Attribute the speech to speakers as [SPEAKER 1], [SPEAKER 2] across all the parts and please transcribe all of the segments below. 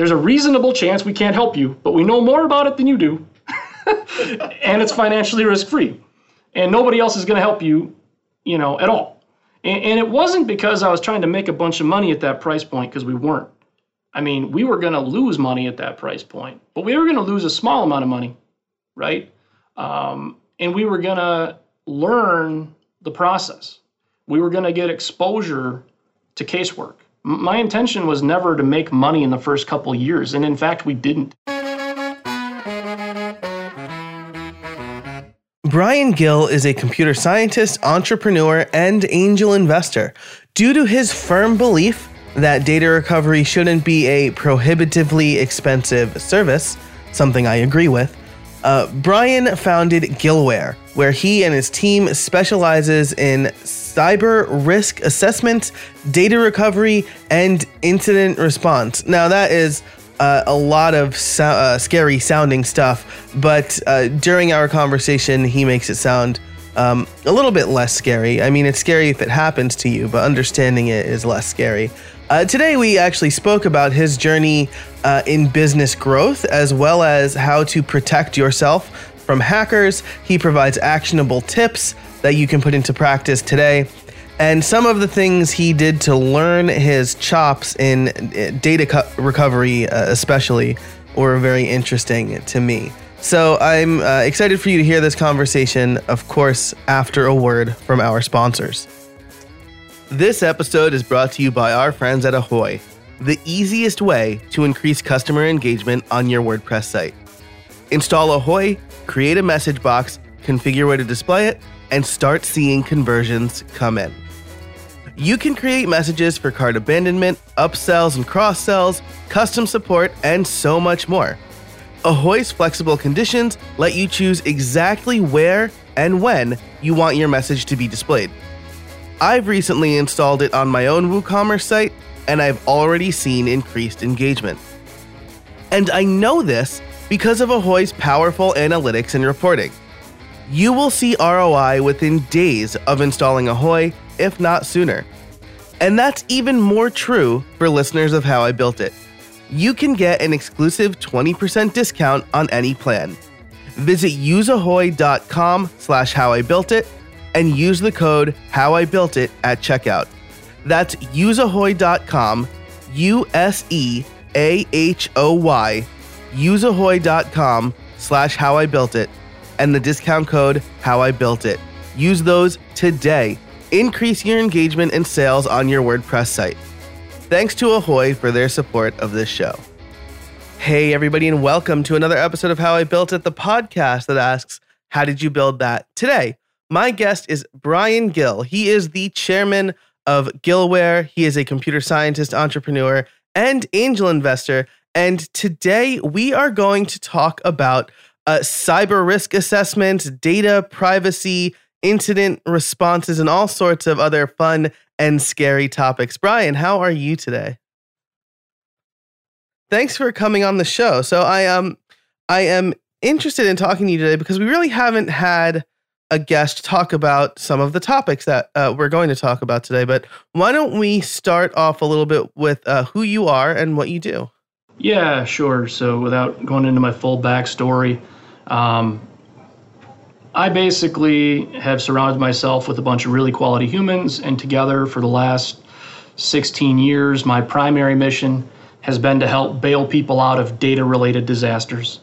[SPEAKER 1] there's a reasonable chance we can't help you, but we know more about it than you do. and it's financially risk free. And nobody else is going to help you, you know, at all. And, and it wasn't because I was trying to make a bunch of money at that price point, because we weren't. I mean, we were going to lose money at that price point, but we were going to lose a small amount of money, right? Um, and we were going to learn the process. We were going to get exposure to casework. My intention was never to make money in the first couple years, and in fact, we didn't.
[SPEAKER 2] Brian Gill is a computer scientist, entrepreneur, and angel investor. Due to his firm belief that data recovery shouldn't be a prohibitively expensive service, something I agree with, uh, Brian founded Gillware, where he and his team specializes in cyber risk assessment, data recovery, and incident response. Now, that is uh, a lot of so- uh, scary sounding stuff, but uh, during our conversation, he makes it sound um, a little bit less scary. I mean, it's scary if it happens to you, but understanding it is less scary. Uh, today, we actually spoke about his journey uh, in business growth as well as how to protect yourself from hackers. He provides actionable tips that you can put into practice today. And some of the things he did to learn his chops in uh, data co- recovery, uh, especially, were very interesting to me. So I'm uh, excited for you to hear this conversation, of course, after a word from our sponsors. This episode is brought to you by our friends at Ahoy, the easiest way to increase customer engagement on your WordPress site. Install Ahoy, create a message box, configure where to display it, and start seeing conversions come in. You can create messages for cart abandonment, upsells and cross sells, custom support, and so much more. Ahoy's flexible conditions let you choose exactly where and when you want your message to be displayed. I've recently installed it on my own WooCommerce site, and I've already seen increased engagement. And I know this because of Ahoy's powerful analytics and reporting. You will see ROI within days of installing Ahoy, if not sooner. And that's even more true for listeners of How I Built It. You can get an exclusive 20% discount on any plan. Visit useahoy.com slash how I built it and use the code How I Built It at checkout. That's useahoy.com, U S E A H O Y, useahoy.com slash How I Built It, and the discount code How I Built It. Use those today. Increase your engagement and sales on your WordPress site. Thanks to Ahoy for their support of this show. Hey, everybody, and welcome to another episode of How I Built It, the podcast that asks, How did you build that? Today, my guest is Brian Gill. He is the chairman of Gillware. He is a computer scientist, entrepreneur, and angel investor. And today we are going to talk about uh, cyber risk assessment, data privacy, incident responses, and all sorts of other fun and scary topics. Brian, how are you today? Thanks for coming on the show. So I um I am interested in talking to you today because we really haven't had a guest talk about some of the topics that uh, we're going to talk about today. But why don't we start off a little bit with uh, who you are and what you do?
[SPEAKER 1] Yeah, sure. So without going into my full backstory, um, I basically have surrounded myself with a bunch of really quality humans, and together for the last 16 years, my primary mission has been to help bail people out of data related disasters,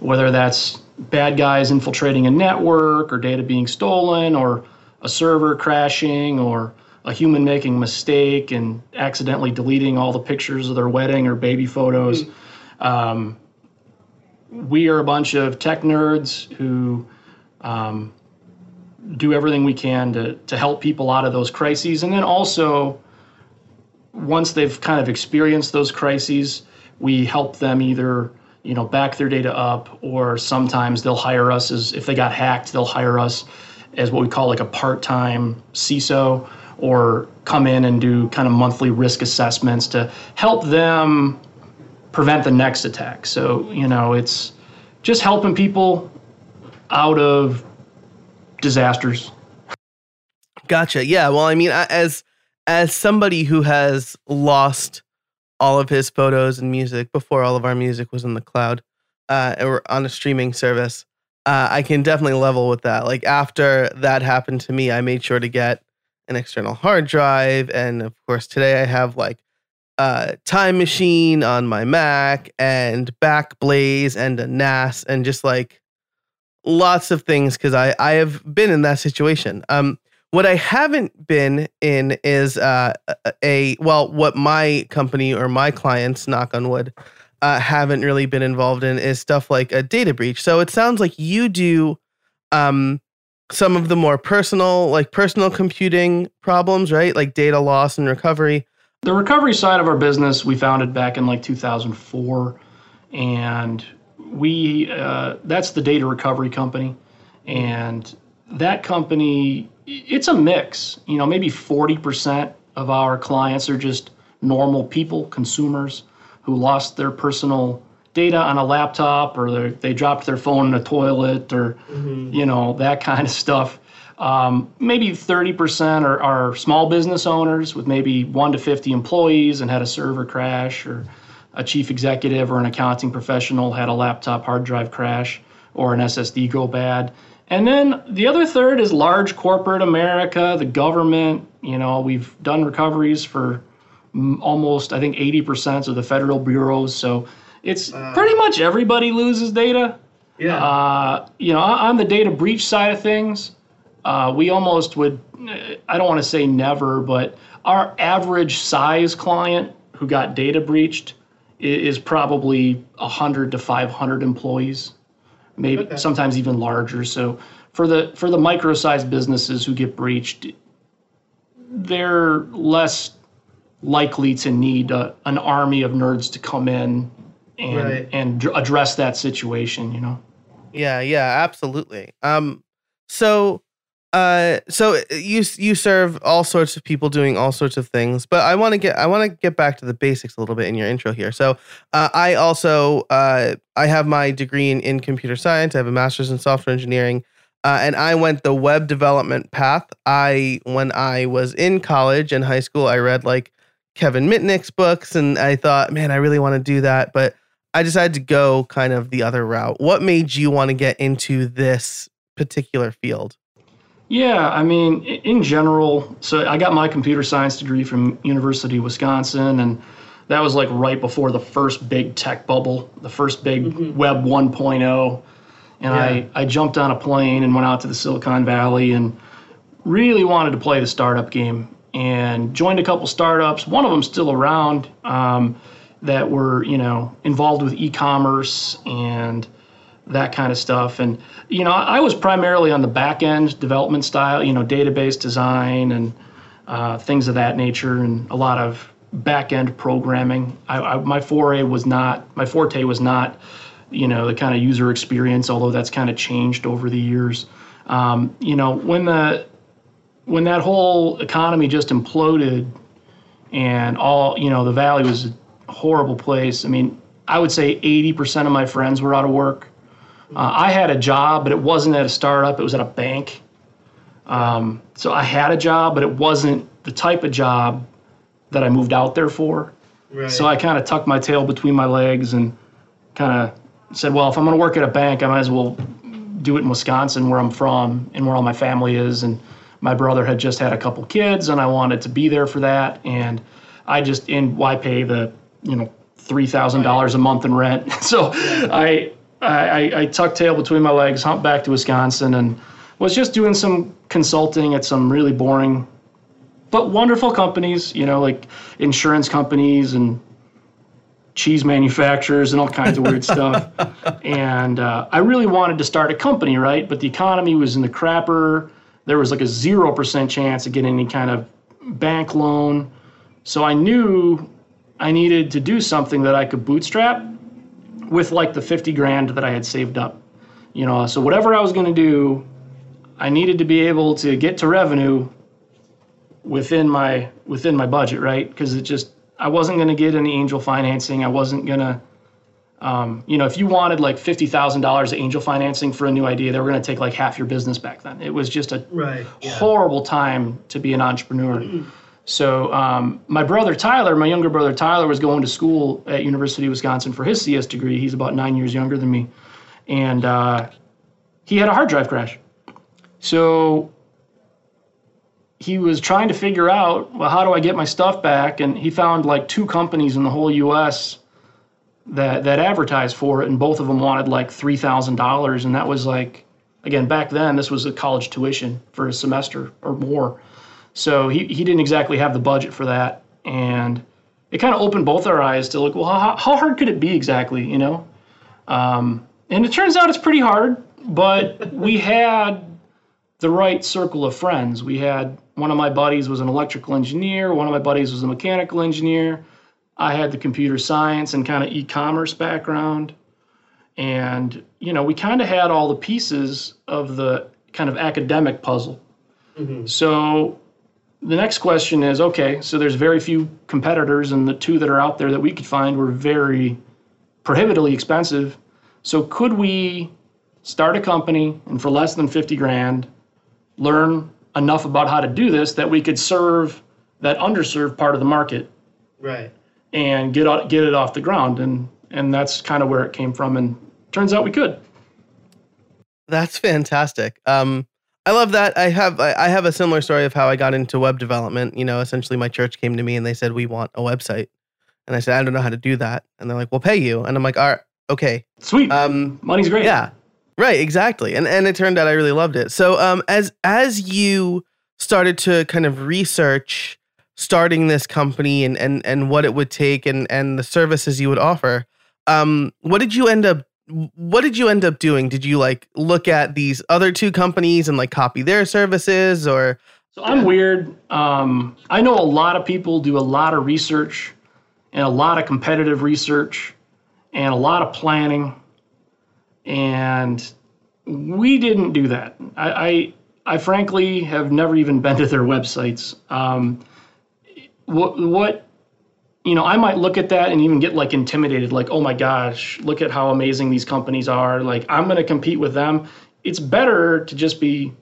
[SPEAKER 1] whether that's bad guys infiltrating a network or data being stolen or a server crashing or a human making a mistake and accidentally deleting all the pictures of their wedding or baby photos. Mm. Um, we are a bunch of tech nerds who um, do everything we can to, to help people out of those crises. And then also, once they've kind of experienced those crises, we help them either you know back their data up or sometimes they'll hire us as if they got hacked they'll hire us as what we call like a part-time CISO or come in and do kind of monthly risk assessments to help them prevent the next attack. So, you know, it's just helping people out of disasters.
[SPEAKER 2] Gotcha. Yeah. Well, I mean, as as somebody who has lost all of his photos and music before all of our music was in the cloud uh, or on a streaming service. Uh, I can definitely level with that. Like after that happened to me, I made sure to get an external hard drive, and of course today I have like a Time Machine on my Mac and Backblaze and a NAS and just like lots of things because I I have been in that situation. Um, what I haven't been in is uh, a well, what my company or my clients, knock on wood, uh, haven't really been involved in is stuff like a data breach. So it sounds like you do um, some of the more personal, like personal computing problems, right? Like data loss and recovery.
[SPEAKER 1] The recovery side of our business we founded back in like 2004, and we uh, that's the data recovery company, and that company it's a mix. You know, maybe 40% of our clients are just normal people, consumers who lost their personal data on a laptop or they dropped their phone in a toilet or, mm-hmm. you know, that kind of stuff. Um, maybe 30% are, are small business owners with maybe 1 to 50 employees and had a server crash or a chief executive or an accounting professional had a laptop hard drive crash or an SSD go bad. And then the other third is large corporate America, the government. You know, we've done recoveries for almost, I think, 80% of the federal bureaus. So it's uh, pretty much everybody loses data.
[SPEAKER 2] Yeah.
[SPEAKER 1] Uh, you know, on the data breach side of things, uh, we almost would, I don't want to say never, but our average size client who got data breached is probably 100 to 500 employees maybe okay. sometimes even larger. So for the for the micro-sized businesses who get breached, they're less likely to need a, an army of nerds to come in and right. and address that situation. You know.
[SPEAKER 2] Yeah. Yeah. Absolutely. Um. So uh so uh, you you serve all sorts of people doing all sorts of things but i want to get i want to get back to the basics a little bit in your intro here. So uh, i also uh i have my degree in, in computer science. I have a master's in software engineering uh, and i went the web development path. I when i was in college and high school i read like kevin mitnick's books and i thought man i really want to do that but i decided to go kind of the other route. What made you want to get into this particular field
[SPEAKER 1] yeah, I mean, in general, so I got my computer science degree from University of Wisconsin, and that was like right before the first big tech bubble, the first big mm-hmm. Web 1.0. And yeah. I, I jumped on a plane and went out to the Silicon Valley and really wanted to play the startup game and joined a couple startups. One of them still around um, that were, you know, involved with e-commerce and that kind of stuff. And you know, I was primarily on the back end development style, you know, database design and uh, things of that nature, and a lot of back end programming. I, I, my foray was not my forte was not, you know, the kind of user experience. Although that's kind of changed over the years. Um, you know, when the when that whole economy just imploded, and all you know, the valley was a horrible place. I mean, I would say 80% of my friends were out of work. Uh, I had a job, but it wasn't at a startup. It was at a bank. Um, so I had a job, but it wasn't the type of job that I moved out there for. Right. So I kind of tucked my tail between my legs and kind of said, well, if I'm going to work at a bank, I might as well do it in Wisconsin, where I'm from and where all my family is. And my brother had just had a couple kids, and I wanted to be there for that. And I just, and why pay the, you know, three thousand dollars a month in rent? so I I, I, tucked tail between my legs, humped back to Wisconsin, and was just doing some consulting at some really boring but wonderful companies, you know, like insurance companies and cheese manufacturers and all kinds of weird stuff. And uh, I really wanted to start a company, right? But the economy was in the crapper. There was like a 0% chance of getting any kind of bank loan. So I knew I needed to do something that I could bootstrap with like the 50 grand that I had saved up. You know, so whatever I was going to do, I needed to be able to get to revenue within my within my budget, right? Because it just I wasn't going to get any angel financing. I wasn't going to um, you know, if you wanted like fifty thousand dollars of angel financing for a new idea, they were going to take like half your business back then. It was just a
[SPEAKER 2] right,
[SPEAKER 1] yeah. horrible time to be an entrepreneur. So um, my brother Tyler, my younger brother Tyler, was going to school at University of Wisconsin for his CS degree. He's about nine years younger than me, and uh, he had a hard drive crash. So he was trying to figure out, well, how do I get my stuff back? And he found like two companies in the whole U.S. that that advertised for it, and both of them wanted like three thousand dollars, and that was like, again, back then this was a college tuition for a semester or more. So he, he didn't exactly have the budget for that. And it kind of opened both our eyes to look, well, how, how hard could it be exactly, you know? Um, and it turns out it's pretty hard, but we had the right circle of friends. We had one of my buddies was an electrical engineer, one of my buddies was a mechanical engineer. I had the computer science and kind of e commerce background. And, you know, we kind of had all the pieces of the kind of academic puzzle. Mm-hmm. So the next question is okay, so there's very few competitors, and the two that are out there that we could find were very prohibitively expensive. So could we start a company and for less than 50 grand learn enough about how to do this that we could serve that underserved part of the market?
[SPEAKER 2] Right.
[SPEAKER 1] And get get it off the ground and and that's kind of where it came from and turns out we could.
[SPEAKER 2] That's fantastic. Um I love that. I have I have a similar story of how I got into web development. You know, essentially my church came to me and they said we want a website, and I said I don't know how to do that, and they're like, "We'll pay you," and I'm like, "All right, okay,
[SPEAKER 1] sweet, um, money's great."
[SPEAKER 2] Yeah, right, exactly. And and it turned out I really loved it. So um, as as you started to kind of research starting this company and and and what it would take and and the services you would offer, um, what did you end up what did you end up doing? Did you like look at these other two companies and like copy their services or?
[SPEAKER 1] So I'm weird. Um, I know a lot of people do a lot of research and a lot of competitive research and a lot of planning. And we didn't do that. I, I, I frankly have never even been to their websites. Um, what, what you know, I might look at that and even get like intimidated, like, oh my gosh, look at how amazing these companies are. Like, I'm going to compete with them. It's better to just be,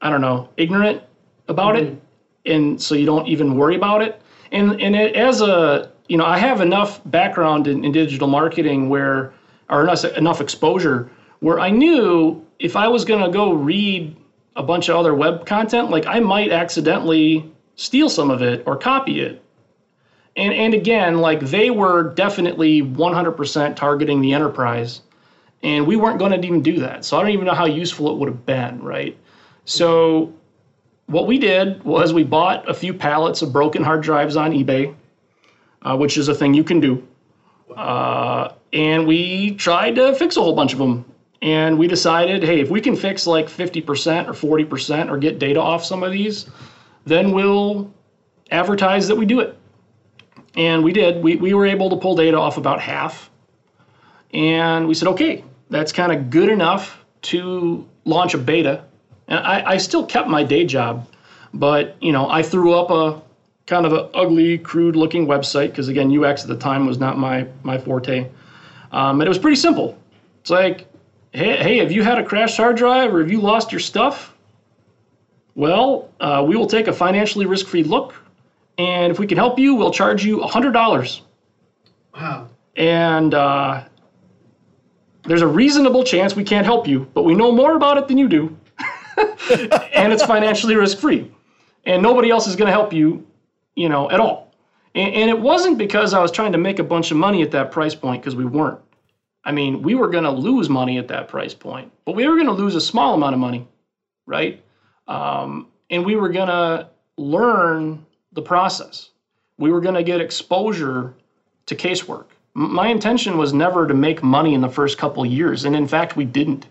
[SPEAKER 1] I don't know, ignorant about mm-hmm. it. And so you don't even worry about it. And, and it, as a, you know, I have enough background in, in digital marketing where, or enough, enough exposure where I knew if I was going to go read a bunch of other web content, like I might accidentally steal some of it or copy it and and again, like they were definitely 100% targeting the enterprise, and we weren't going to even do that. So I don't even know how useful it would have been, right? So what we did was we bought a few pallets of broken hard drives on eBay, uh, which is a thing you can do, uh, and we tried to fix a whole bunch of them. And we decided, hey, if we can fix like 50% or 40% or get data off some of these, then we'll advertise that we do it and we did. We, we were able to pull data off about half. And we said, okay, that's kind of good enough to launch a beta. And I, I still kept my day job, but you know, I threw up a kind of an ugly, crude looking website because again, UX at the time was not my my forte. Um, and it was pretty simple. It's like, hey, hey, have you had a crashed hard drive or have you lost your stuff? Well, uh, we will take a financially risk-free look and if we can help you, we'll charge you $100.
[SPEAKER 2] Wow.
[SPEAKER 1] And uh, there's a reasonable chance we can't help you, but we know more about it than you do. and it's financially risk free. And nobody else is going to help you, you know, at all. And, and, it wasn't because I was trying to make a bunch of money at that price point, because we weren't. I mean, we were going to lose money at that price point, but we were going to lose a small amount of money, right? Um, and we were going to learn the process. We were going to get exposure to casework. My intention was never to make money in the first couple years, and in fact, we didn't.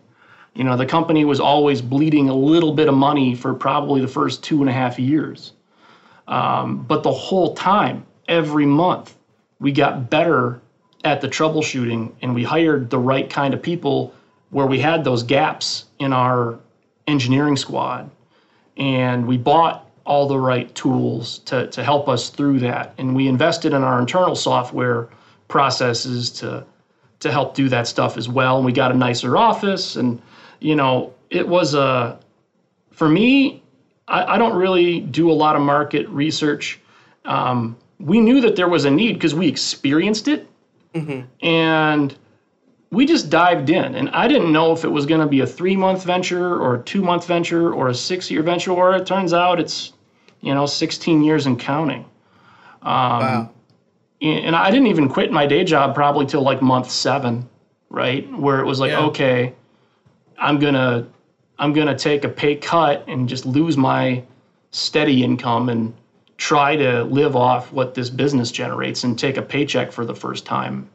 [SPEAKER 1] You know, the company was always bleeding a little bit of money for probably the first two and a half years. Um, but the whole time, every month, we got better at the troubleshooting and we hired the right kind of people where we had those gaps in our engineering squad. And we bought all the right tools to, to help us through that. And we invested in our internal software processes to to help do that stuff as well. And we got a nicer office and you know, it was a for me, I, I don't really do a lot of market research. Um, we knew that there was a need because we experienced it, and we just dived in. And I didn't know if it was going to be a three month venture or a two month venture or a six year venture. Or it turns out it's you know 16 years and counting.
[SPEAKER 2] wow.
[SPEAKER 1] and I didn't even quit my day job probably till like month seven, right? Where it was like,
[SPEAKER 2] Yeah.
[SPEAKER 1] okay, I'm gonna I'm gonna take a pay cut and just lose my steady income and try to live off what this business generates and take a paycheck for the first time.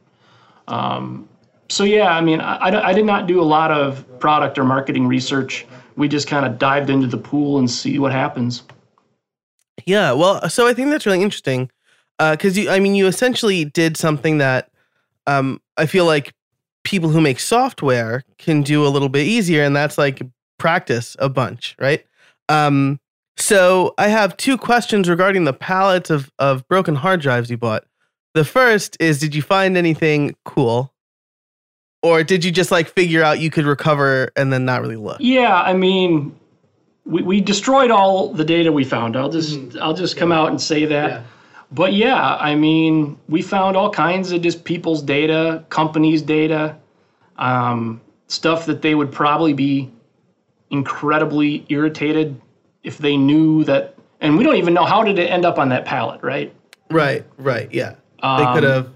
[SPEAKER 1] Um, so yeah, I mean, I, I, did not do a lot of product or marketing research. We just kind of dived into the pool and see what happens.
[SPEAKER 2] Yeah, well, so I think that's really interesting because you, I mean, you essentially did something that um, I feel like people who make software can do a little bit easier, and that's like practice a bunch, right? Um, so I have two questions regarding the pallets of of broken hard drives you bought. The first is, did you find anything cool, or did you just like figure out you could recover and then not really look?
[SPEAKER 1] Yeah, I mean, we, we destroyed all the data we found. I'll just I'll just come out and say that. But yeah, I mean, we found all kinds of just people's data, companies' data, um, stuff that they would probably be incredibly irritated if they knew that. And we don't even know how did it end up on that pallet, right?
[SPEAKER 2] Right, right, yeah. they could have,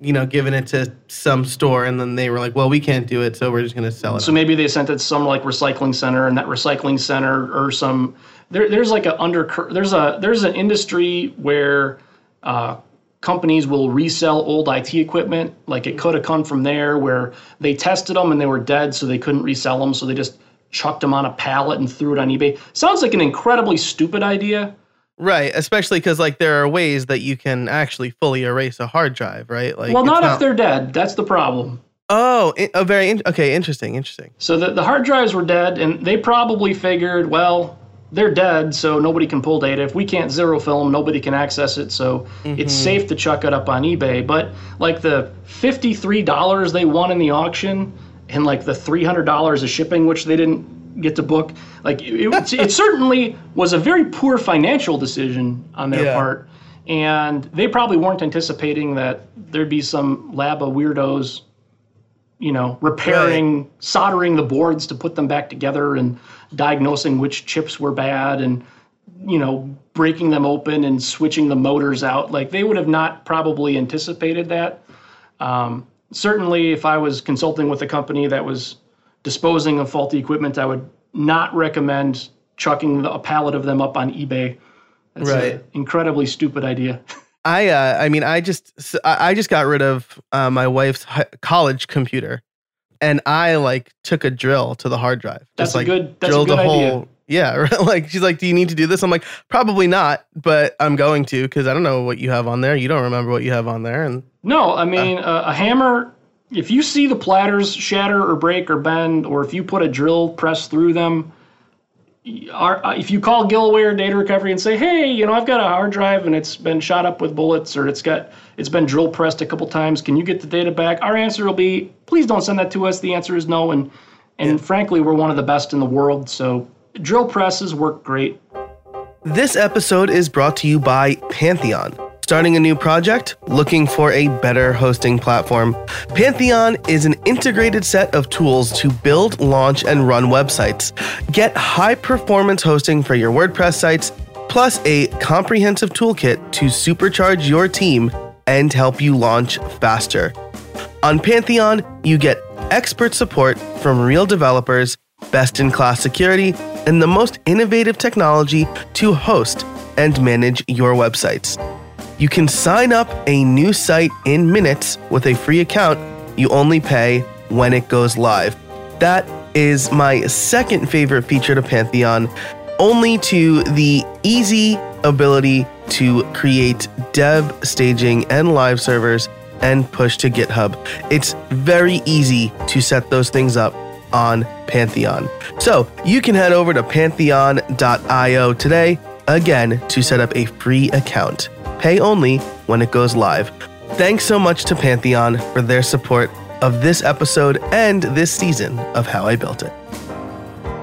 [SPEAKER 2] you know, given it to some store, and then they were like, "Well, we can't do it, so we're just going to sell it."
[SPEAKER 1] So maybe they sent it to some like recycling center, and that recycling center or some there, there's like a under there's a there's an industry where uh, companies will resell old IT equipment. Like it could have come from there, where they tested them and they were dead, so they couldn't resell them, so they just chucked them on a pallet and threw it on eBay. Sounds like an incredibly stupid idea.
[SPEAKER 2] Right, especially because like there are ways that you can actually fully erase a hard drive, right? Like,
[SPEAKER 1] Well,
[SPEAKER 2] it's
[SPEAKER 1] not if they're dead. That's the problem.
[SPEAKER 2] Oh, i- oh, very in- okay. Interesting, interesting.
[SPEAKER 1] So the, the hard drives were dead, and they probably figured, well, they're dead, so nobody can pull data. If we can't zero fill, nobody can access it, so it's mm-hmm. safe to chuck it up on eBay. But like the $53 they won in the auction, and like the $300 of shipping, which they didn't get the book, like it, it, it certainly was a very poor financial decision on their
[SPEAKER 2] Yeah.
[SPEAKER 1] part. And they probably weren't anticipating that there'd be some lab of weirdos you know, repairing, soldering the boards to put them back together and diagnosing which chips were bad and, you know, breaking them open and switching the motors out. Like they would have not probably anticipated that. Um, certainly, if I was consulting with a company that was disposing of faulty equipment, I would not recommend chucking the, a pallet of them up on eBay. That's
[SPEAKER 2] Right.
[SPEAKER 1] an incredibly stupid idea.
[SPEAKER 2] I, uh, I mean, I just, I just got rid of uh, my wife's college computer, and I like took a drill to the hard drive.
[SPEAKER 1] That's
[SPEAKER 2] just
[SPEAKER 1] a
[SPEAKER 2] like
[SPEAKER 1] good- that's a good
[SPEAKER 2] a
[SPEAKER 1] idea.
[SPEAKER 2] hole. Yeah, right? like she's like, "Do you need to do this?" I'm like, "Probably not, but I'm going to because I don't know what you have on there. You don't remember what you have on there, and
[SPEAKER 1] No, I mean uh, a hammer. If you see the platters shatter or break or bend, or if you put a drill press through them, uh, if you call Gillware Data Recovery and say, "Hey, you know, I've got a hard drive and it's been shot up with bullets, or it's got it's been drill pressed a couple times, can you get the data back?" Our answer will be, "Please don't send that to us." The answer is no, and and frankly, we're one of the best in the world, so drill presses work great.
[SPEAKER 2] This episode is brought to you by Pantheon. Starting a new project? Looking for a better hosting platform? Pantheon is an integrated set of tools to build, launch, and run websites. Get high performance hosting for your WordPress sites, plus a comprehensive toolkit to supercharge your team and help you launch faster. On Pantheon, you get expert support from real developers, best in class security, and the most innovative technology to host and manage your websites. You can sign up a new site in minutes with a free account. You only pay when it goes live. That is my second favorite feature to Pantheon, only to the easy ability to create dev, staging, and live servers and push to GitHub. It's very easy to set those things up on Pantheon. So you can head over to pantheon.io today, again, to set up a free account. Pay only when it goes live. Thanks so much to Pantheon for their support of this episode and this season of How I Built It.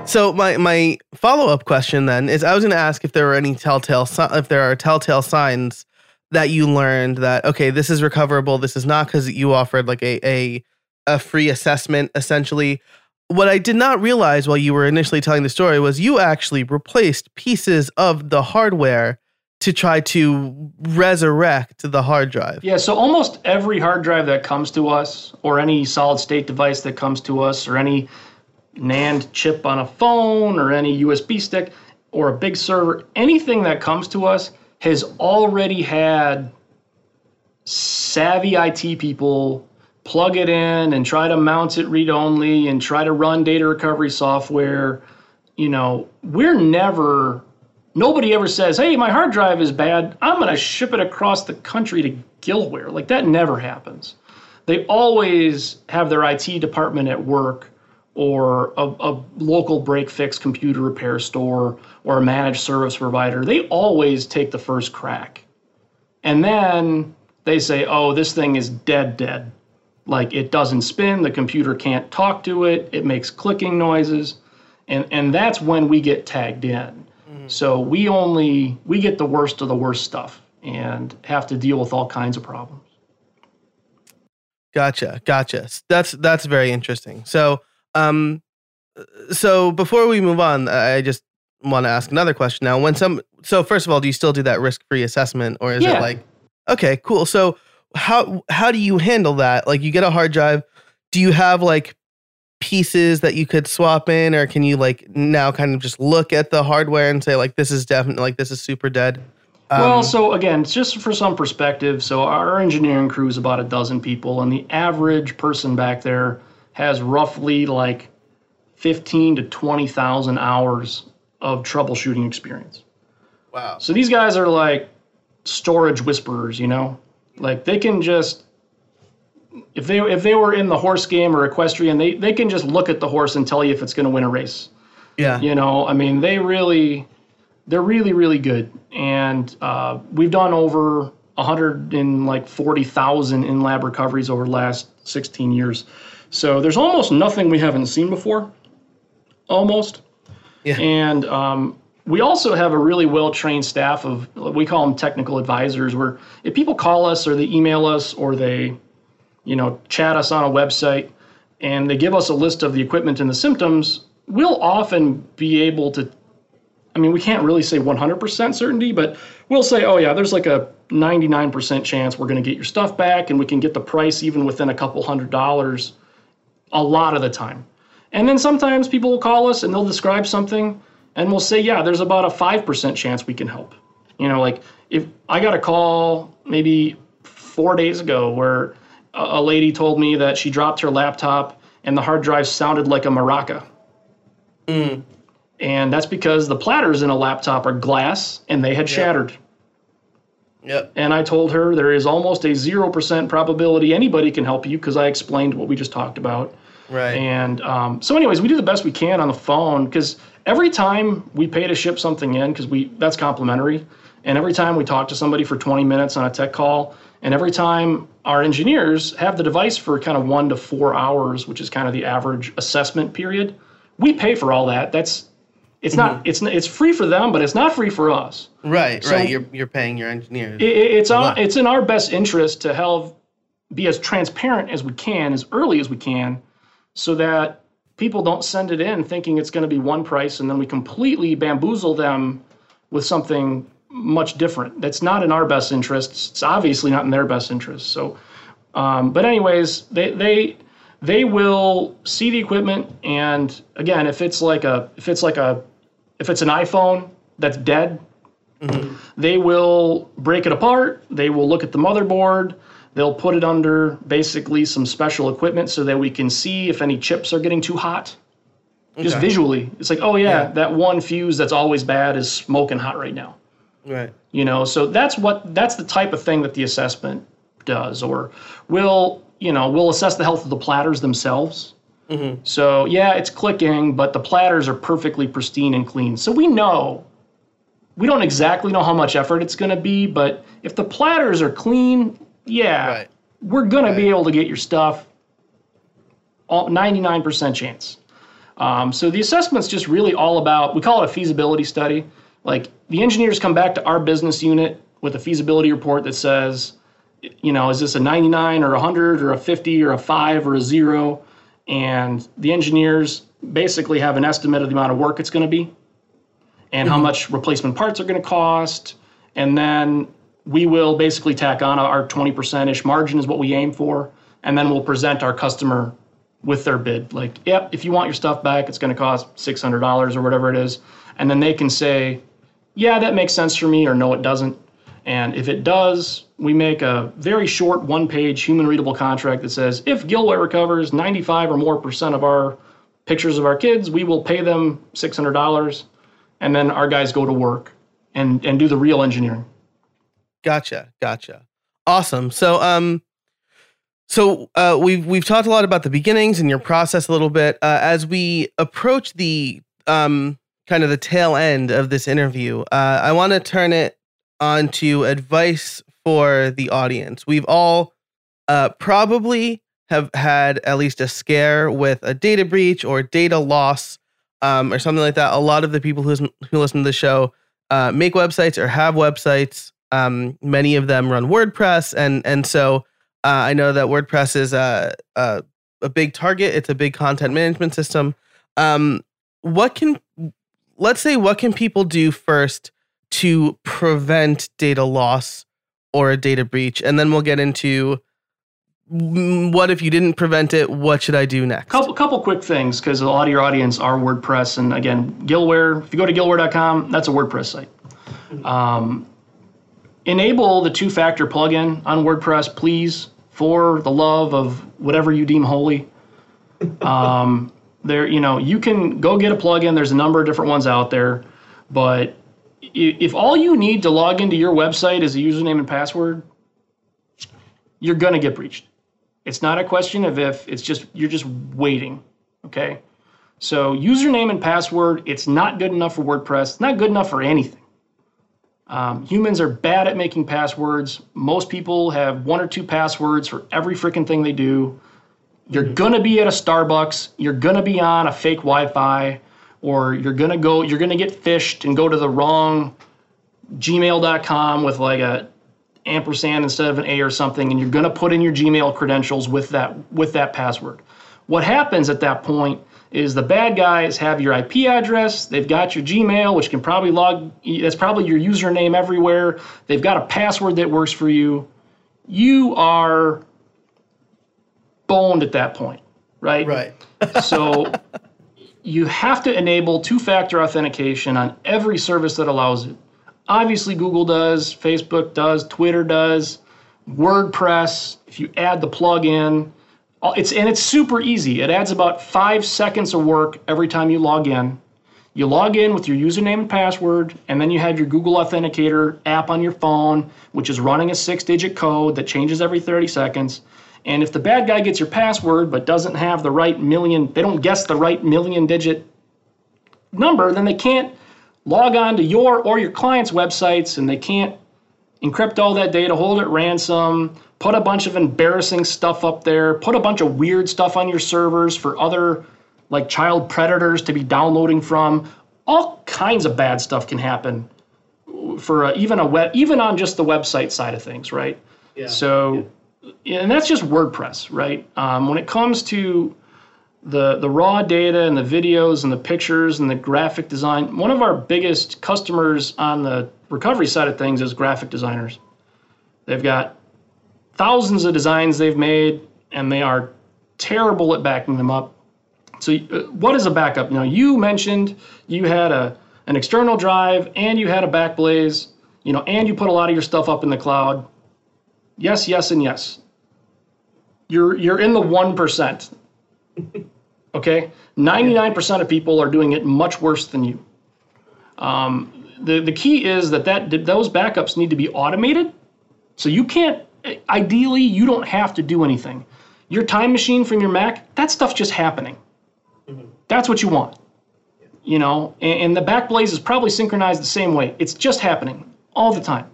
[SPEAKER 2] So my my follow up question then is I was going to ask if there were any telltale if there are telltale signs that you learned that okay this is recoverable this is not because you offered like a a a free assessment essentially. What I did not realize while you were initially telling the story was you actually replaced pieces of the hardware to try to resurrect the hard drive.
[SPEAKER 1] Yeah, so almost every hard drive that comes to us, or any solid state device that comes to us, or any NAND chip on a phone, or any USB stick, or a big server, anything that comes to us has already had savvy IT people plug it in and try to mount it read only and try to run data recovery software. You know, we're never nobody ever says, "Hey, my hard drive is bad. I'm going to ship it across the country to Gillware." Like that never happens. They always have their IT department at work or a, a, local break fix computer repair store or a managed service provider. They always take the first crack. And then they say, "Oh, this thing is dead dead." Like it doesn't spin, the computer can't talk to it, it makes clicking noises. And and that's when we get tagged in so we only we get the worst of the worst stuff and have to deal with all kinds of problems.
[SPEAKER 2] Gotcha, gotcha. That's that's very interesting. So, um, so before we move on, I just want to ask another question. Now, when some, so first of all, do you still do that risk-free assessment, or is
[SPEAKER 1] Yeah.
[SPEAKER 2] it like, okay, cool. So how how do you handle that? Like, you get a hard drive. Do you have like pieces that you could swap in, or can you like now kind of just look at the hardware and say like this is definitely like this is super dead? Um,
[SPEAKER 1] well, so again, just for some perspective, so our engineering crew is about a dozen people, and the average person back there has roughly like fifteen to twenty thousand hours of troubleshooting experience.
[SPEAKER 2] wow.
[SPEAKER 1] So these guys are like storage whisperers, you know? Like they can just if they if they were in the horse game or equestrian, they they can just look at the horse and tell you if it's going to win a race.
[SPEAKER 2] Yeah.
[SPEAKER 1] You know, I mean, they really they're really really good, and uh, we've done over a hundred and like forty thousand in lab recoveries over the last sixteen years. So there's almost nothing we haven't seen before. Almost.
[SPEAKER 2] Yeah.
[SPEAKER 1] And um, we also have a really well trained staff of, we call them technical advisors, where if people call us or they email us or they, you know, chat us on a website and they give us a list of the equipment and the symptoms, we'll often be able to. I mean, we can't really say 100% certainty, but we'll say, oh, yeah, there's like a 99% chance we're going to get your stuff back and we can get the price even within a couple hundred dollars a lot of the time. And then sometimes people will call us and they'll describe something and we'll say, yeah, there's about a 5% chance we can help. You know, like if I got a call maybe four days ago where a, lady told me that she dropped her laptop and the hard drive sounded like a maraca. And that's because the platters in a laptop are glass and they had shattered.
[SPEAKER 2] Yep.
[SPEAKER 1] And I told her there is almost a 0% probability anybody can help you because I explained what we just talked about.
[SPEAKER 2] Right.
[SPEAKER 1] And um, so, anyways, we do the best we can on the phone because every time we pay to ship something in, because we that's complimentary, and every time we talk to somebody for 20 minutes on a tech call, and every time our engineers have the device for kind of one to four hours, which is kind of the average assessment period, we pay for all that. That's it's not mm-hmm. it's it's free for them, but it's not free for us.
[SPEAKER 2] Right,
[SPEAKER 1] So-
[SPEAKER 2] right. You're you're paying your engineers.
[SPEAKER 1] It, it- it's on, it's in our best interest to have be as transparent as we can, as early as we can, so that people don't send it in thinking it's going to be one price, and then we completely bamboozle them with something much different. That's not in our best interests. It's obviously not in their best interest. So, um, but anyways, they they they will see the equipment, and again, if it's like a if it's like a if it's an iPhone that's dead, they will break it apart. They will look at the motherboard. They'll put it under basically some special equipment so that we can see if any chips are getting too hot. Just visually. It's like, oh, yeah,
[SPEAKER 2] Yeah.
[SPEAKER 1] that one fuse that's always bad is smoking hot right now.
[SPEAKER 2] Right.
[SPEAKER 1] You know, so that's what that's the type of thing that the assessment does. Or we'll, you know, we'll assess the health of the platters themselves. So yeah, it's clicking, but the platters are perfectly pristine and clean. So we know we don't exactly know how much effort it's going to be, but if the platters are clean, yeah,
[SPEAKER 2] Right.
[SPEAKER 1] we're going to be able to get your stuff. all- 99% chance. Um, so the assessment's just really all about, we call it a feasibility study. Like the engineers come back to our business unit with a feasibility report that says, you know, is this a 99 or 100 or a 50 or a 5 or a 0? And the engineers basically have an estimate of the amount of work it's going to be and how mm-hmm. much replacement parts are going to cost. And then we will basically tack on our 20% ish margin, is what we aim for. And then we'll present our customer with their bid. Like, yep, if you want your stuff back, it's going to cost $600 or whatever it is. And then they can say, yeah, that makes sense for me, or no, it doesn't. And if it does, we make a very short one page human readable contract that says if Gillware recovers 95 or more percent of our pictures of our kids, we will pay them $600. And then our guys go to work and, and do the real engineering.
[SPEAKER 2] Gotcha. Gotcha. Awesome. So, um, so uh, we've we've talked a lot about the beginnings and your process a little bit. Uh, as we approach the um, kind of the tail end of this interview, uh, I want to turn it on to advice for the audience. We've all uh, probably have had at least a scare with a data breach or data loss um, or something like that. A lot of the people who, who listen to the show uh, make websites or have websites. Um, many of them run WordPress, and and so uh, I know that WordPress is a, a, a big target. It's a big content management system. Um, what can let's say what can people do first to prevent data loss or a data breach, and then we'll get into what if you didn't prevent it? What should I do next?
[SPEAKER 1] Couple couple quick things because a lot of your audience are WordPress, and again, Gillware. If you go to Gillware.com, that's a WordPress site. Um, enable the two-factor plugin on WordPress, please, for the love of whatever you deem holy. Um, there, you know, you can go get a plugin. There's a number of different ones out there, but if all you need to log into your website is a username and password, you're gonna get breached. It's not a question of if, it's just, you're just waiting, okay? So username and password, it's not good enough for WordPress. It's not good enough for anything. Um, humans are bad at making passwords. Most people have one or two passwords for every freaking thing they do. You're mm-hmm. gonna be at a Starbucks. You're gonna be on a fake Wi-Fi, or you're gonna go. You're gonna get phished and go to the wrong Gmail.com with like a ampersand instead of an A or something, and you're going to put in your Gmail credentials with that with that password. What happens at that point is the bad guys have your IP address, they've got your Gmail, which can probably log that's probably your username everywhere. They've got a password that works for you. You are boned at that point, right?
[SPEAKER 2] Right.
[SPEAKER 1] so you have to enable two-factor authentication on every service that allows it. Obviously, Google does, Facebook does, Twitter does, WordPress. If you add the plugin, uh, it's and it's super easy. It adds about five seconds of work every time you log in. You log in with your username and password, and then you have your Google Authenticator app on your phone, which is running a six-digit code that changes every 30 seconds. And if the bad guy gets your password but doesn't have the right million, they don't guess the right million digit number, then they can't log on to your or your client's websites and they can't encrypt all that data, hold it ransom, put a bunch of embarrassing stuff up there, put a bunch of weird stuff on your servers for other like child predators to be downloading from. All kinds of bad stuff can happen for a, even a web, even on just the website side of things, right? Yeah. So, yeah. And that's just WordPress, right? Um, when it comes to the the raw data and the videos and the pictures and the graphic design. One of our biggest customers on the recovery side of things is graphic designers. They've got thousands of designs they've made, and they are terrible at backing them up. So, uh, what is a backup? Now, you mentioned you had a an external drive and you had a Backblaze, you know, and you put a lot of your stuff up in the cloud. Yes, yes, and yes. You're you're in the one percent. Okay, 99% of people are doing it much worse than you. Um, the, the key is that, that those backups need to be automated. So you can't, ideally, you don't have to do anything. Your time machine from your Mac, that stuff's just happening. Mm-hmm. That's what you want. You know, and, and the Backblaze is probably synchronized the same way. It's just happening all the time.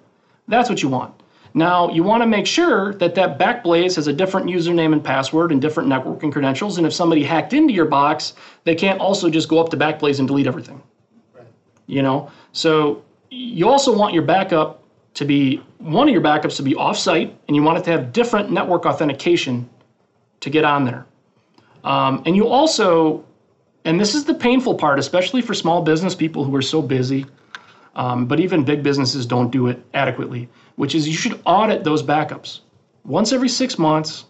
[SPEAKER 1] That's what you want. Now, you want to make sure that that Backblaze has a different username and password and different networking credentials. And if somebody hacked into your box, they can't also just go up to Backblaze and delete everything.
[SPEAKER 2] Right.
[SPEAKER 1] You know, so you also want your backup to be one of your backups to be offsite, and you want it to have different network authentication to get on there. Um, and you also, and this is the painful part, especially for small business people who are so busy, um, but even big businesses don't do it adequately, which is you should audit those backups once every six months.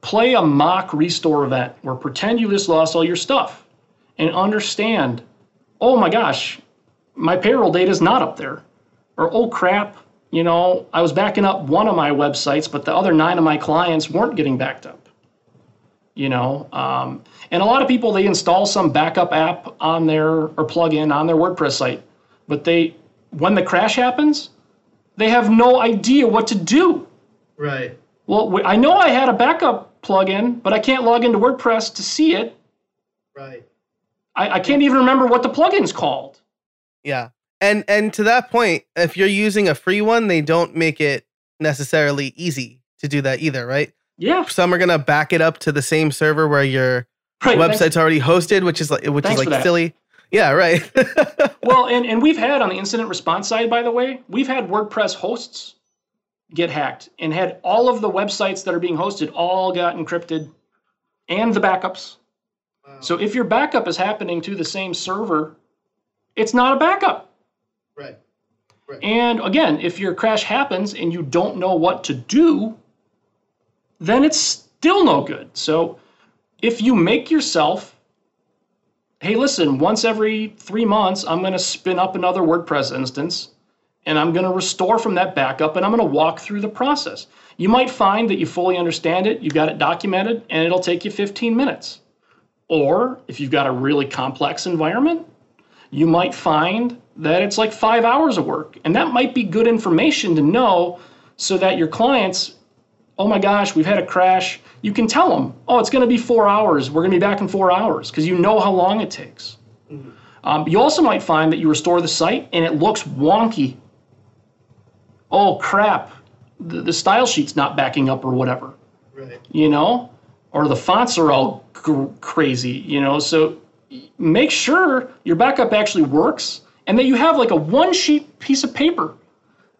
[SPEAKER 1] Play a mock restore event where pretend you just lost all your stuff and understand oh my gosh, my payroll data is not up there. Or oh crap, you know, I was backing up one of my websites, but the other nine of my clients weren't getting backed up. You know, um, and a lot of people they install some backup app on their or plug in on their WordPress site, but they when the crash happens, they have no idea what to do.
[SPEAKER 2] Right.
[SPEAKER 1] Well, I know I had a backup plugin, but I can't log into WordPress to see it.
[SPEAKER 2] Right.
[SPEAKER 1] I, I can't even remember what the plugin's called.
[SPEAKER 2] Yeah. And and to that point, if you're using a free one, they don't make it necessarily easy to do that either, right?
[SPEAKER 1] Yeah.
[SPEAKER 2] Some are gonna back it up to the same server where your
[SPEAKER 1] Right.
[SPEAKER 2] website's
[SPEAKER 1] thanks-
[SPEAKER 2] already hosted, which is like which
[SPEAKER 1] Thanks
[SPEAKER 2] is like silly. Yeah, right.
[SPEAKER 1] Well, and, and we've had on the incident response side, by the way, we've had WordPress hosts get hacked and had all of the websites that are being hosted all got encrypted and the backups. So if your backup is happening to the same server, it's not a backup. Right.
[SPEAKER 2] right.
[SPEAKER 1] And again, if your crash happens and you don't know what to do, then it's still no good. So if you make yourself, hey, listen, once every three months, I'm going to spin up another WordPress instance and I'm going to restore from that backup and I'm going to walk through the process. You might find that you fully understand it, you've got it documented, and it'll take you 15 minutes. Or if you've got a really complex environment, you might find that it's like five hours of work. And that might be good information to know so that your clients, oh my gosh, we've had a crash. You can tell them, oh, it's going to be four hours. We're going to be back in four hours because you know how long it takes. Um, you also might find that you restore the site and it looks wonky. Oh crap, the, the style sheet's not backing up or whatever
[SPEAKER 2] Right.
[SPEAKER 1] you know, or the fonts are all gr- crazy, you know. So make sure your backup actually works and that you have like a one sheet piece of paper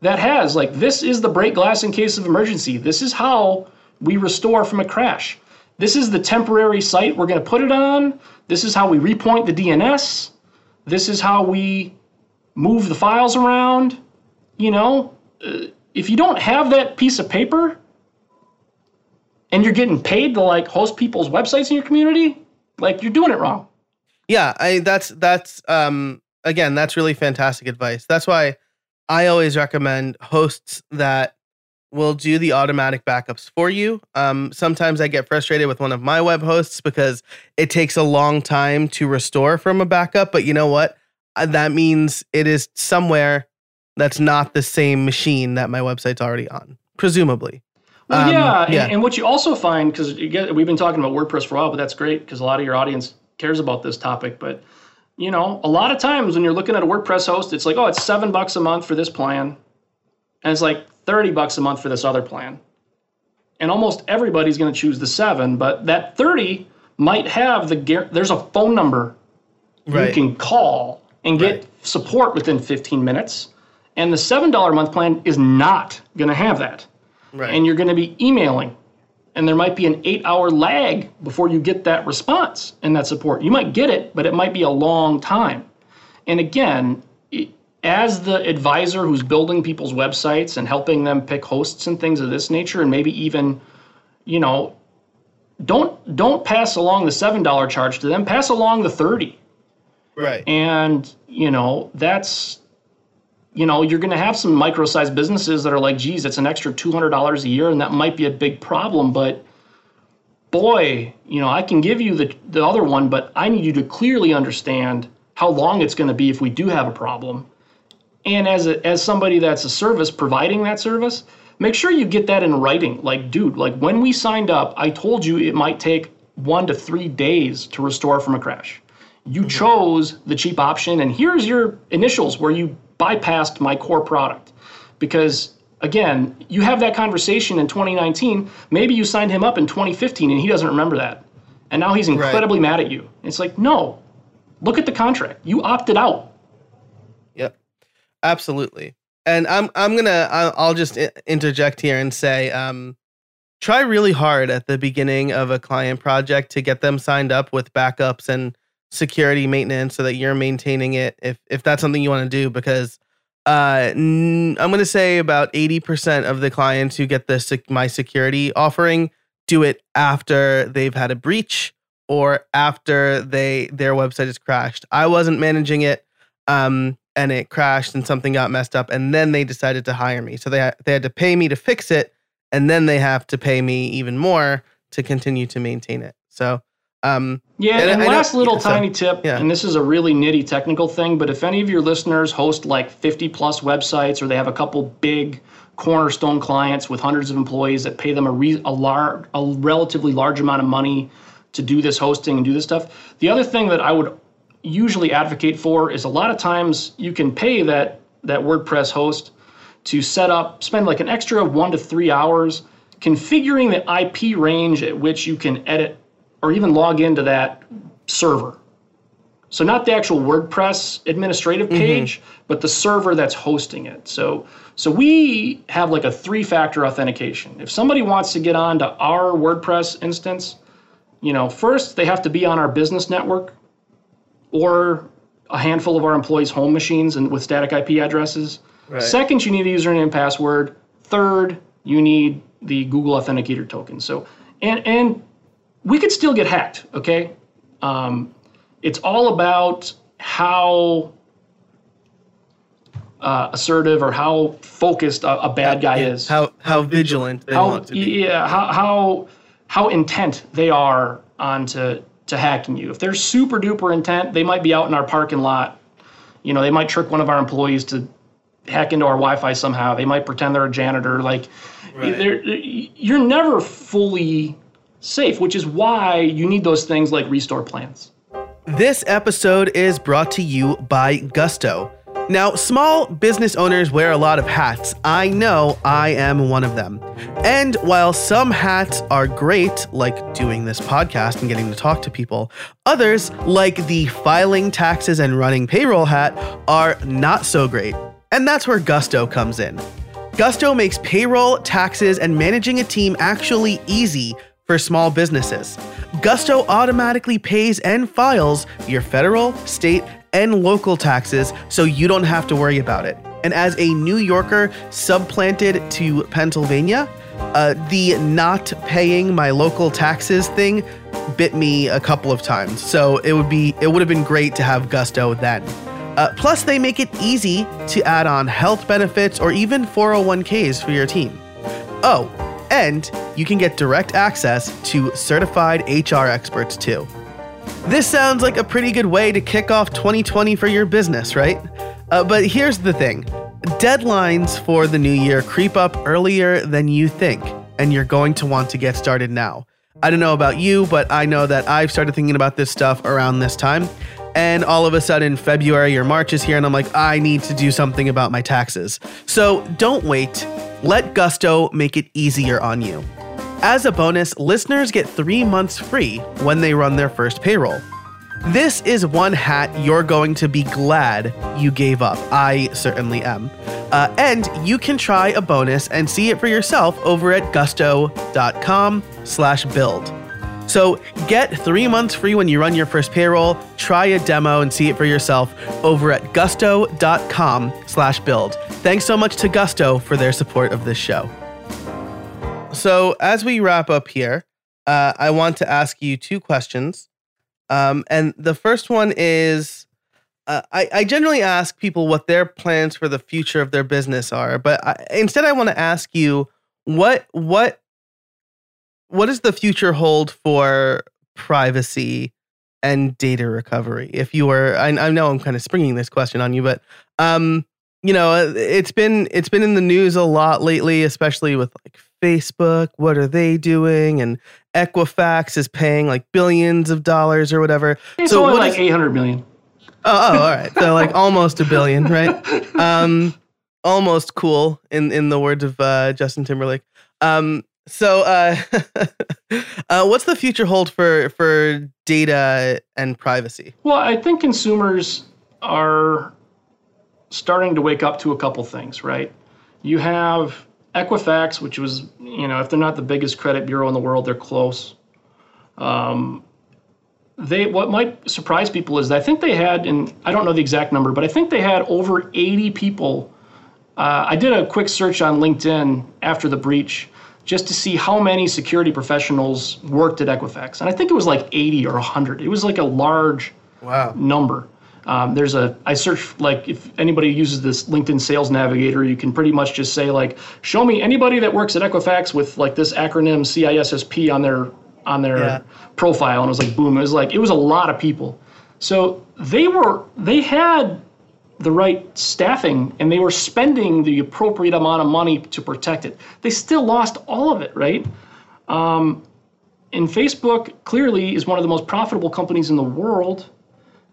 [SPEAKER 1] that has like this is the break glass in case of emergency. This is how we restore from a crash. This is the temporary site we're going to put it on. This is how we repoint the DNS. This is how we move the files around. You know, Uh, if you don't have that piece of paper, and you're getting paid to like host people's websites in your community, like you're doing it wrong.
[SPEAKER 2] Yeah, I that's that's um again, that's really fantastic advice. That's why I always recommend hosts that will do the automatic backups for you. Um sometimes I get frustrated with one of my web hosts because it takes a long time to restore from a backup, but you know what? Uh, That means it is somewhere that's not the same machine that my website's already on, presumably.
[SPEAKER 1] Well,
[SPEAKER 2] Um,
[SPEAKER 1] yeah, and,
[SPEAKER 2] yeah.
[SPEAKER 1] and what you also find because we've been talking about WordPress for a while, but that's great because a lot of your audience cares about this topic. But you know, a lot of times when you're looking at a WordPress host, it's like, oh, it's seven bucks a month for this plan, and it's like thirty bucks a month for this other plan. And almost everybody's going to choose the seven, but that thirty might have the there's a phone number you can call and get
[SPEAKER 2] Right.
[SPEAKER 1] support within 15 minutes. And the $7 a month plan is not going to have that.
[SPEAKER 2] right.
[SPEAKER 1] And you're going to be emailing. And there might be an eight hour lag before you get that response and that support. You might get it, but it might be a long time. And again, as the advisor who's building people's websites and helping them pick hosts and things of this nature, and maybe even, you know, don't don't pass along the seven dollar charge to them. Pass along the thirty
[SPEAKER 2] right.
[SPEAKER 1] and you know that's you know you're going to have some micro-sized businesses that are like geez it's an extra $200 a year and that might be a big problem but boy you know i can give you the, the other one but i need you to clearly understand how long it's going to be if we do have a problem. And as a, as somebody that's a service providing that service make sure you get that in writing. Like dude like when we signed up i told you it might take one to three days to restore from a crash. You mm-hmm. chose the cheap option and here's your initials where you bypassed my core product because again, you have that conversation in 2019. Maybe you signed him up in 2015 and he doesn't remember that. And now he's incredibly right. mad at you. It's like, no, look at the contract. You opted out.
[SPEAKER 2] Yep, absolutely. And I'm I'm gonna I'll just interject here and say, um, try really hard at the beginning of a client project to get them signed up with backups and security maintenance so that you're maintaining it if if that's something you want to do because uh, n- I'm going to say about 80% of the clients who get this my security offering do it after they've had a breach or after they their website has crashed. I wasn't managing it um, and it crashed and something got messed up and then they decided to hire me. So they ha- they had to pay me to fix it and then they have to pay me even more to continue to maintain it. So um,
[SPEAKER 1] yeah, and, and last little tiny tip, yeah. and this is a really nitty technical thing, but if any of your listeners host like 50 plus websites or they have a couple big cornerstone clients with hundreds of employees that pay them a, re- a, lar- a relatively large amount of money to do this hosting and do this stuff. The other thing that I would usually advocate for is a lot of times you can pay that that WordPress host to set up, spend like an extra one to three hours configuring the IP range at which you can edit or even log into that server. So not the actual WordPress administrative mm-hmm. page, mm-hmm. but the server that's hosting it. So so we have like a three-factor authentication. If somebody wants to get onto our WordPress instance, you know, first they have to be on our business network or a handful of our employees' home machines and with static IP addresses. Right. Second, you need a username and password. Third, you need the Google Authenticator token. So and and we could still get hacked. Okay, um, it's all about how uh, assertive or how focused a, a bad guy
[SPEAKER 2] yeah,
[SPEAKER 1] is.
[SPEAKER 2] How how vigilant they how, want to be.
[SPEAKER 1] Yeah, how how how intent they are on to to hacking you. If they're super duper intent, they might be out in our parking lot. You know, they might trick one of our employees to hack into our Wi-Fi somehow. They might pretend they're a janitor. Like, right. you're never fully safe, which is why you need those things like restore plans.
[SPEAKER 2] This episode is brought to you by Gusto. Now, small business owners wear a lot of hats. I know I am one of them. And while some hats are great, like doing this podcast and getting to talk to people, others, like the filing taxes and running payroll hat, are not so great. And that's where Gusto comes in. Gusto makes payroll, taxes, and managing a team actually easy for small businesses. Gusto automatically pays and files your federal, state, and local taxes so you don't have to worry about it. And as a New Yorker subplanted to Pennsylvania, uh, the not paying my local taxes thing bit me a couple of times. So it would be it would have been great to have Gusto then. Uh, plus, they make it easy to add on health benefits or even 401ks for your team. Oh, and you can get direct access to certified HR experts too. This sounds like a pretty good way to kick off 2020 for your business, right? Uh, but here's the thing deadlines for the new year creep up earlier than you think, and you're going to want to get started now. I don't know about you, but I know that I've started thinking about this stuff around this time. And all of a sudden, February or March is here, and I'm like, I need to do something about my taxes. So don't wait. Let Gusto make it easier on you. As a bonus, listeners get three months free when they run their first payroll. This is one hat you're going to be glad you gave up. I certainly am. Uh, and you can try a bonus and see it for yourself over at gusto.com slash build. So get three months free when you run your first payroll. Try a demo and see it for yourself over at gusto.com slash build. Thanks so much to Gusto for their support of this show. So as we wrap up here, uh, I want to ask you two questions. Um, and the first one is uh, I, I, generally ask people what their plans for the future of their business are, but I, instead I want to ask you what what what does the future hold for privacy and data recovery? If you are, I, I know I'm kind of springing this question on you, but um, you know, uh, it's been it's been in the news a lot lately, especially with like Facebook. What are they doing? And Equifax is paying like billions of dollars or whatever.
[SPEAKER 1] It's so only like eight hundred million.
[SPEAKER 2] Oh, oh, all right. So like almost a billion, right? Um, almost cool in in the words of uh, Justin Timberlake. Um, so uh, uh, what's the future hold for for data and privacy?
[SPEAKER 1] Well, I think consumers are starting to wake up to a couple things, right? You have Equifax, which was, you know, if they're not the biggest credit bureau in the world, they're close. Um, they what might surprise people is I think they had, and I don't know the exact number, but I think they had over 80 people. Uh, I did a quick search on LinkedIn after the breach just to see how many security professionals worked at Equifax, and I think it was like 80 or 100. It was like a large
[SPEAKER 2] Wow.
[SPEAKER 1] number. Um, there's a I search like if anybody uses this LinkedIn Sales Navigator, you can pretty much just say like, show me anybody that works at Equifax with like this acronym CISSP on their on their
[SPEAKER 2] Yeah.
[SPEAKER 1] profile, and it was like boom. It was like it was a lot of people. So they were they had the right staffing and they were spending the appropriate amount of money to protect it. They still lost all of it, right? Um, and Facebook clearly is one of the most profitable companies in the world.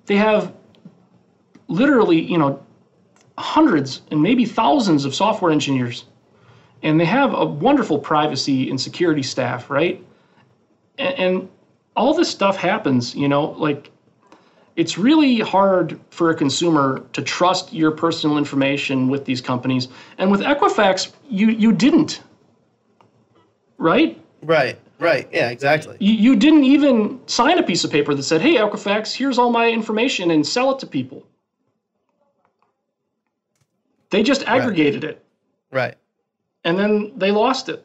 [SPEAKER 1] They have literally, you know, hundreds and maybe thousands of software engineers. And they have a wonderful privacy and security staff, right? And, and all this stuff happens, you know, like it's really hard for a consumer to trust your personal information with these companies. And with Equifax, you you didn't. Right?
[SPEAKER 2] Right. Right. Yeah. Exactly.
[SPEAKER 1] You, you didn't even sign a piece of paper that said, "Hey, Equifax, here's all my information and sell it to people." They just aggregated it,
[SPEAKER 2] Right.
[SPEAKER 1] and then they lost it,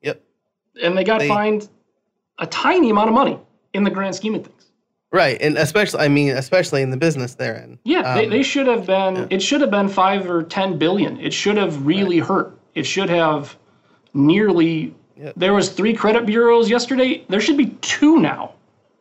[SPEAKER 2] Yep.
[SPEAKER 1] and they got
[SPEAKER 2] They-
[SPEAKER 1] fined a tiny amount of money in the grand scheme of things.
[SPEAKER 2] Right. And especially, I mean, especially in the business they're in.
[SPEAKER 1] Yeah, they,
[SPEAKER 2] Um,
[SPEAKER 1] they should have been. It should have been five or ten billion. It should have really hurt. It should have nearly.
[SPEAKER 2] Yep.
[SPEAKER 1] There was three credit bureaus yesterday. There should be two now.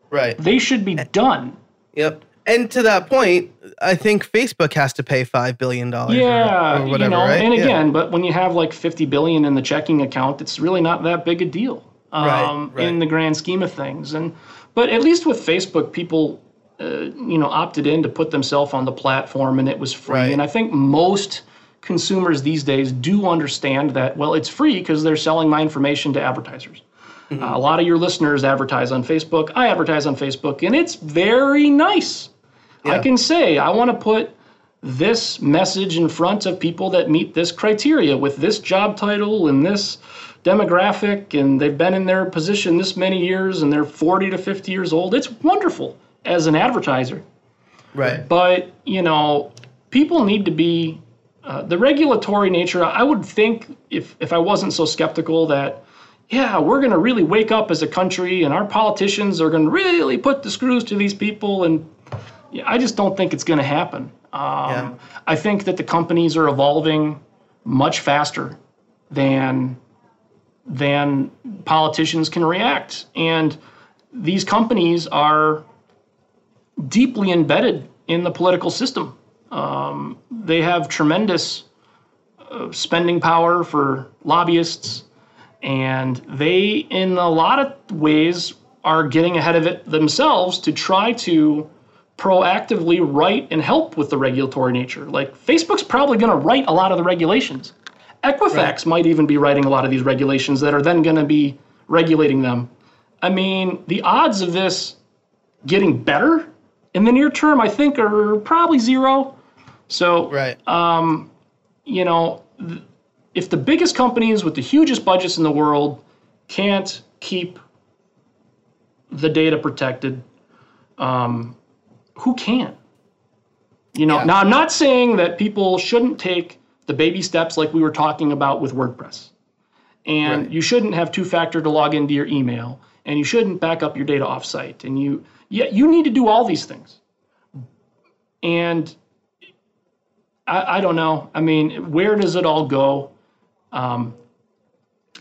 [SPEAKER 2] Right.
[SPEAKER 1] They should be done.
[SPEAKER 2] Yep. And to that point, I think Facebook has to pay five billion dollars.
[SPEAKER 1] Yeah,
[SPEAKER 2] or, or whatever,
[SPEAKER 1] you know.
[SPEAKER 2] right?
[SPEAKER 1] And
[SPEAKER 2] Yeah.
[SPEAKER 1] again, but when you have like fifty billion in the checking account, it's really not that big a deal um,
[SPEAKER 2] Right, right.
[SPEAKER 1] in the grand scheme of things. And but at least with Facebook, people, uh, you know, opted in to put themselves on the platform, and it was free.
[SPEAKER 2] Right.
[SPEAKER 1] And I think most consumers these days do understand that. Well, it's free because they're selling my information to advertisers.
[SPEAKER 2] Mm-hmm.
[SPEAKER 1] Uh, a lot of your listeners advertise on Facebook. I advertise on Facebook, and it's very nice. I can say I want to put this message in front of people that meet this criteria with this job title and this demographic, and they've been in their position this many years and they're 40 to 50 years old. It's wonderful as an advertiser.
[SPEAKER 2] Right.
[SPEAKER 1] But, you know, people need to be uh, the regulatory nature. I would think if, if I wasn't so skeptical that, yeah, we're going to really wake up as a country and our politicians are going to really put the screws to these people. And yeah, I just don't think it's going to happen. Um,
[SPEAKER 2] Yeah.
[SPEAKER 1] I think that the companies are evolving much faster than than politicians can react. And these companies are deeply embedded in the political system. Um, they have tremendous uh, spending power for lobbyists, and they, in a lot of ways, are getting ahead of it themselves to try to proactively write and help with the regulatory nature. Like Facebook's probably going to write a lot of the regulations. Equifax might even be writing a lot of these regulations that are then going to be regulating them. I mean, the odds of this getting better in the near term, I think, are probably zero. So,
[SPEAKER 2] Right.
[SPEAKER 1] you know, th- if the biggest companies with the hugest budgets in the world can't keep the data protected, um, who can? You know,
[SPEAKER 2] Yeah.
[SPEAKER 1] now I'm not saying that people shouldn't take the baby steps like we were talking about with WordPress. And
[SPEAKER 2] Right.
[SPEAKER 1] you shouldn't have two factor to log into your email, and you shouldn't back up your data offsite. And you, yeah, you need to do all these things. And I, I don't know. I mean, where does it all go? Um,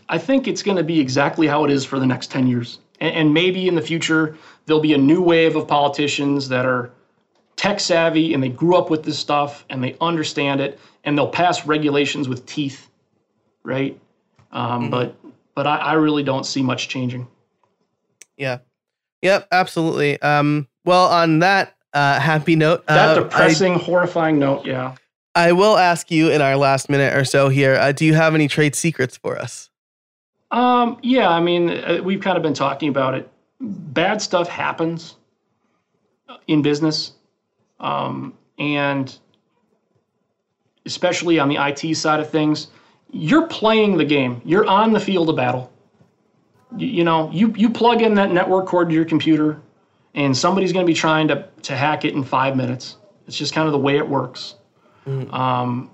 [SPEAKER 1] I think it's going to be exactly how it is for the next 10 years. And, and maybe in the future, there'll be a new wave of politicians that are tech savvy and they grew up with this stuff and they understand it and they'll pass regulations with teeth, right? Um, But but I, I really don't see much changing.
[SPEAKER 2] Yeah. Yep, absolutely. Um, well, on that uh, happy note.
[SPEAKER 1] That
[SPEAKER 2] uh,
[SPEAKER 1] depressing, horrifying note. Yeah.
[SPEAKER 2] I, I will ask you in our last minute or so here. Uh, do you have any trade secrets for us?
[SPEAKER 1] Um, yeah, I mean, uh, we've kind of been talking about it. Bad stuff happens in business, um, and especially on the IT side of things. You're playing the game. You're on the field of battle. You, you know, you you plug in that network cord to your computer, and somebody's going to be trying to to hack it in five minutes. It's just kind of the way it works. Um,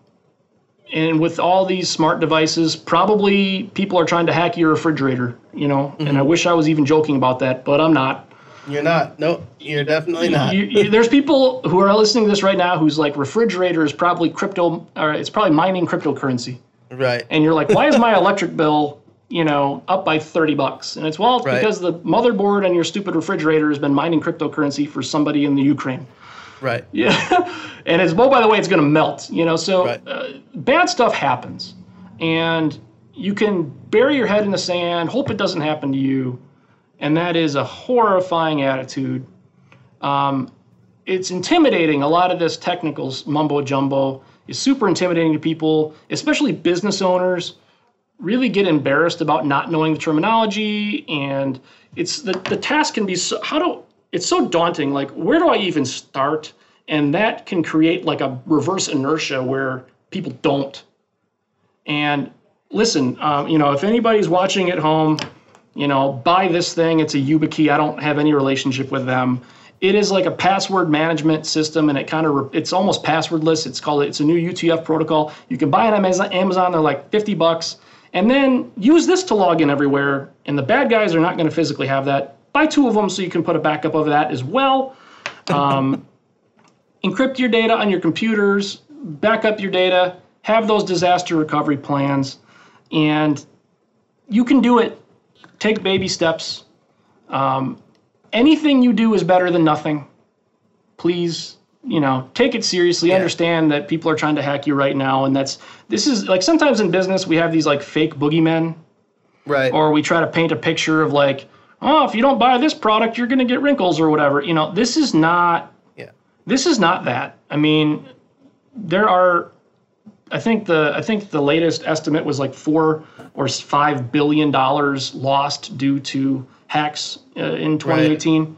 [SPEAKER 1] and with all these smart devices, probably people are trying to hack your refrigerator, you know. And I wish I was even joking about that, but I'm not.
[SPEAKER 2] You're not. No, you're definitely not.
[SPEAKER 1] You, you, there's people who are listening to this right now who's like, refrigerator is probably crypto, or it's probably mining cryptocurrency.
[SPEAKER 2] right.
[SPEAKER 1] And you're like, why is my electric bill, you know, up by 30 bucks? And it's, well, it's
[SPEAKER 2] Right.
[SPEAKER 1] because the motherboard on your stupid refrigerator has been mining cryptocurrency for somebody in the Ukraine.
[SPEAKER 2] Right.
[SPEAKER 1] Yeah, and it's oh by the way, it's going to melt. You know, so
[SPEAKER 2] Right.
[SPEAKER 1] uh, bad stuff happens, and you can bury your head in the sand, hope it doesn't happen to you, and that is a horrifying attitude. Um, it's intimidating. A lot of this technical mumbo jumbo is super intimidating to people, especially business owners. Really get embarrassed about not knowing the terminology, and it's the the task can be so how do it's so daunting. Like where do I even start? And that can create like a reverse inertia where people don't. And listen, um, you know, if anybody's watching at home, you know, buy this thing. It's a YubiKey. I don't have any relationship with them. It is like a password management system, and it kind of it's almost passwordless. It's called it's a new U2F protocol. You can buy it on Amazon. They're like fifty bucks, and then use this to log in everywhere. And the bad guys are not going to physically have that. Buy two of them so you can put a backup of that as well. Um, encrypt your data on your computers, back up your data, have those disaster recovery plans, and you can do it. Take baby steps. Um, anything you do is better than nothing. Please, you know, take it seriously. Understand that people are trying to hack you right now, and that's this is like sometimes in business we have these like fake boogeymen
[SPEAKER 2] Right.
[SPEAKER 1] or we try to paint a picture of like, oh, if you don't buy this product, you're going to get wrinkles or whatever. You know, this is not.
[SPEAKER 2] Yeah.
[SPEAKER 1] This is not that. I mean, there are. I think the I think the latest estimate was like four or five billion dollars lost due to hacks uh, in 2018,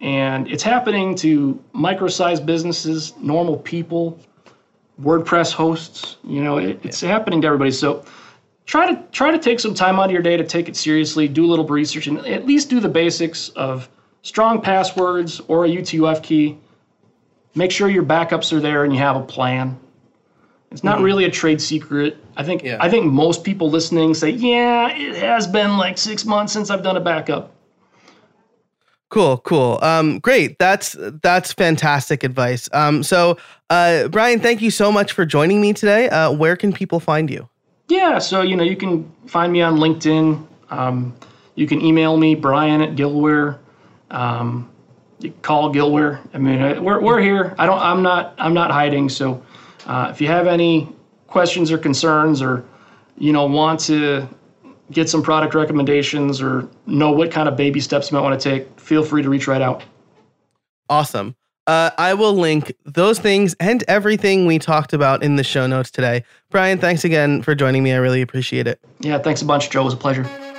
[SPEAKER 1] and it's happening to micro-sized businesses, normal people, WordPress hosts. You know, it, it's happening to everybody. So try to try to take some time out of your day to take it seriously. Do a little research and at least do the basics of strong passwords or a U2F key. Make sure your backups are there and you have a plan. It's not really a trade secret. I think
[SPEAKER 2] Yeah.
[SPEAKER 1] I think most people listening say, "Yeah, it has been like 6 months since I've done a backup."
[SPEAKER 2] Cool, cool. Um, great. That's that's fantastic advice. Um, so uh, Brian, thank you so much for joining me today. Uh, where can people find you?
[SPEAKER 1] Yeah, so you know you can find me on LinkedIn. Um, you can email me Brian at Gillware. Um, call Gillware. I mean, we're we're here. I don't. I'm not. I'm not hiding. So uh, if you have any questions or concerns, or you know want to get some product recommendations, or know what kind of baby steps you might want to take, feel free to reach right out.
[SPEAKER 2] Awesome. Uh, I will link those things and everything we talked about in the show notes today. Brian, thanks again for joining me. I really appreciate it.
[SPEAKER 1] Yeah, thanks a bunch, Joe. It was a pleasure.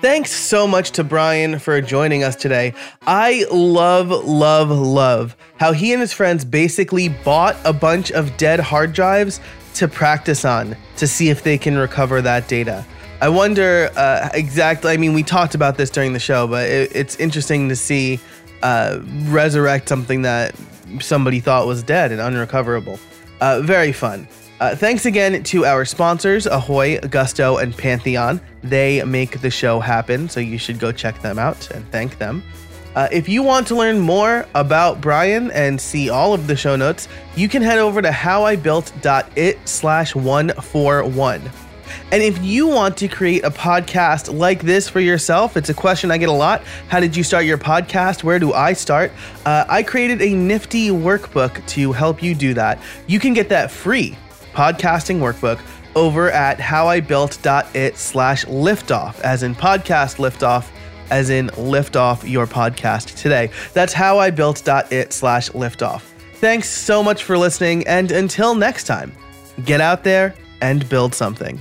[SPEAKER 2] Thanks so much to Brian for joining us today. I love, love, love how he and his friends basically bought a bunch of dead hard drives to practice on to see if they can recover that data. I wonder uh, exactly, I mean, we talked about this during the show, but it, it's interesting to see uh, resurrect something that somebody thought was dead and unrecoverable. Uh, very fun. Uh, thanks again to our sponsors, Ahoy, Gusto, and Pantheon. They make the show happen, so you should go check them out and thank them. Uh, if you want to learn more about Brian and see all of the show notes, you can head over to howibuilt.it slash 141. And if you want to create a podcast like this for yourself, it's a question I get a lot. How did you start your podcast? Where do I start? Uh, I created a nifty workbook to help you do that. You can get that free podcasting workbook over at howibuilt.it slash liftoff, as in podcast liftoff, as in lift off your podcast today. That's how I built.it slash liftoff. Thanks so much for listening, and until next time, get out there and build something.